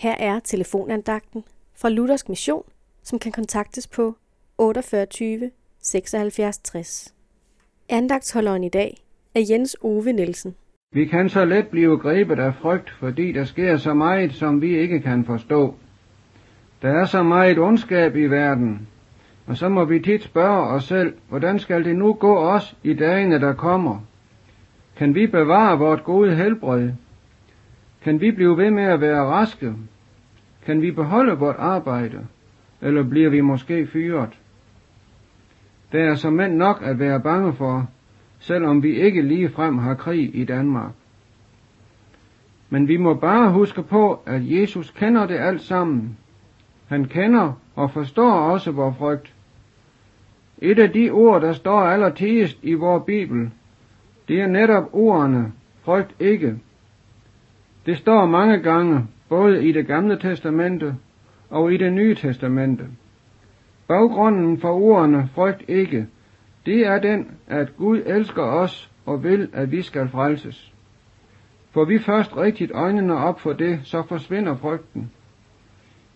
Her er telefonandagten fra Luthersk Mission, som kan kontaktes på 48 76 60. Andagtsholderen i dag er Jens Ove Nielsen. Vi kan så let blive grebet af frygt, fordi der sker så meget, som vi ikke kan forstå. Der er så meget ondskab i verden, og så må vi tit spørge os selv, hvordan skal det nu gå os i dagene, der kommer? Kan vi bevare vort gode helbred? Kan vi blive ved med at være raske? Kan vi beholde vort arbejde? Eller bliver vi måske fyret? Der er som mænd nok at være bange for, selvom vi ikke lige frem har krig i Danmark. Men vi må bare huske på, at Jesus kender det alt sammen. Han kender og forstår også vores frygt. Et af de ord, der står allertidest i vores Bibel, det er netop ordene, frygt ikke. Det står mange gange, både i det gamle testamente og i det nye testamente. Baggrunden for ordene frygt ikke, det er den, at Gud elsker os og vil, at vi skal frelses. For vi først rigtigt øjnene op for det, så forsvinder frygten.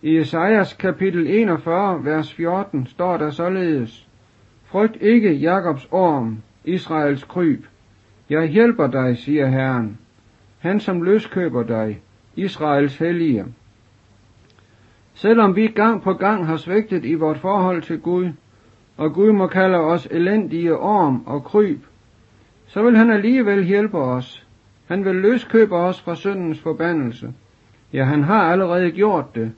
I Esajas kapitel 41, vers 14, står der således, Frygt ikke Jakobs orm, Israels kryb. Jeg hjælper dig, siger Herren, han som løskøber dig, Israels hellige. Selvom vi gang på gang har svigtet i vort forhold til Gud, og Gud må kalde os elendige orm og kryb, så vil han alligevel hjælpe os. Han vil løskøbe os fra syndens forbandelse. Ja, han har allerede gjort det.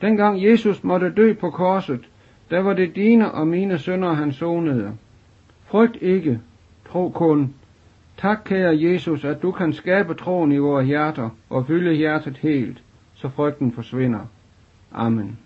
Dengang Jesus måtte dø på korset, der var det dine og mine sønder, han sonede. Frygt ikke, tro kun. Tak, kære Jesus, at du kan skabe troen i vores hjerter og fylde hjertet helt, så frygten forsvinder. Amen.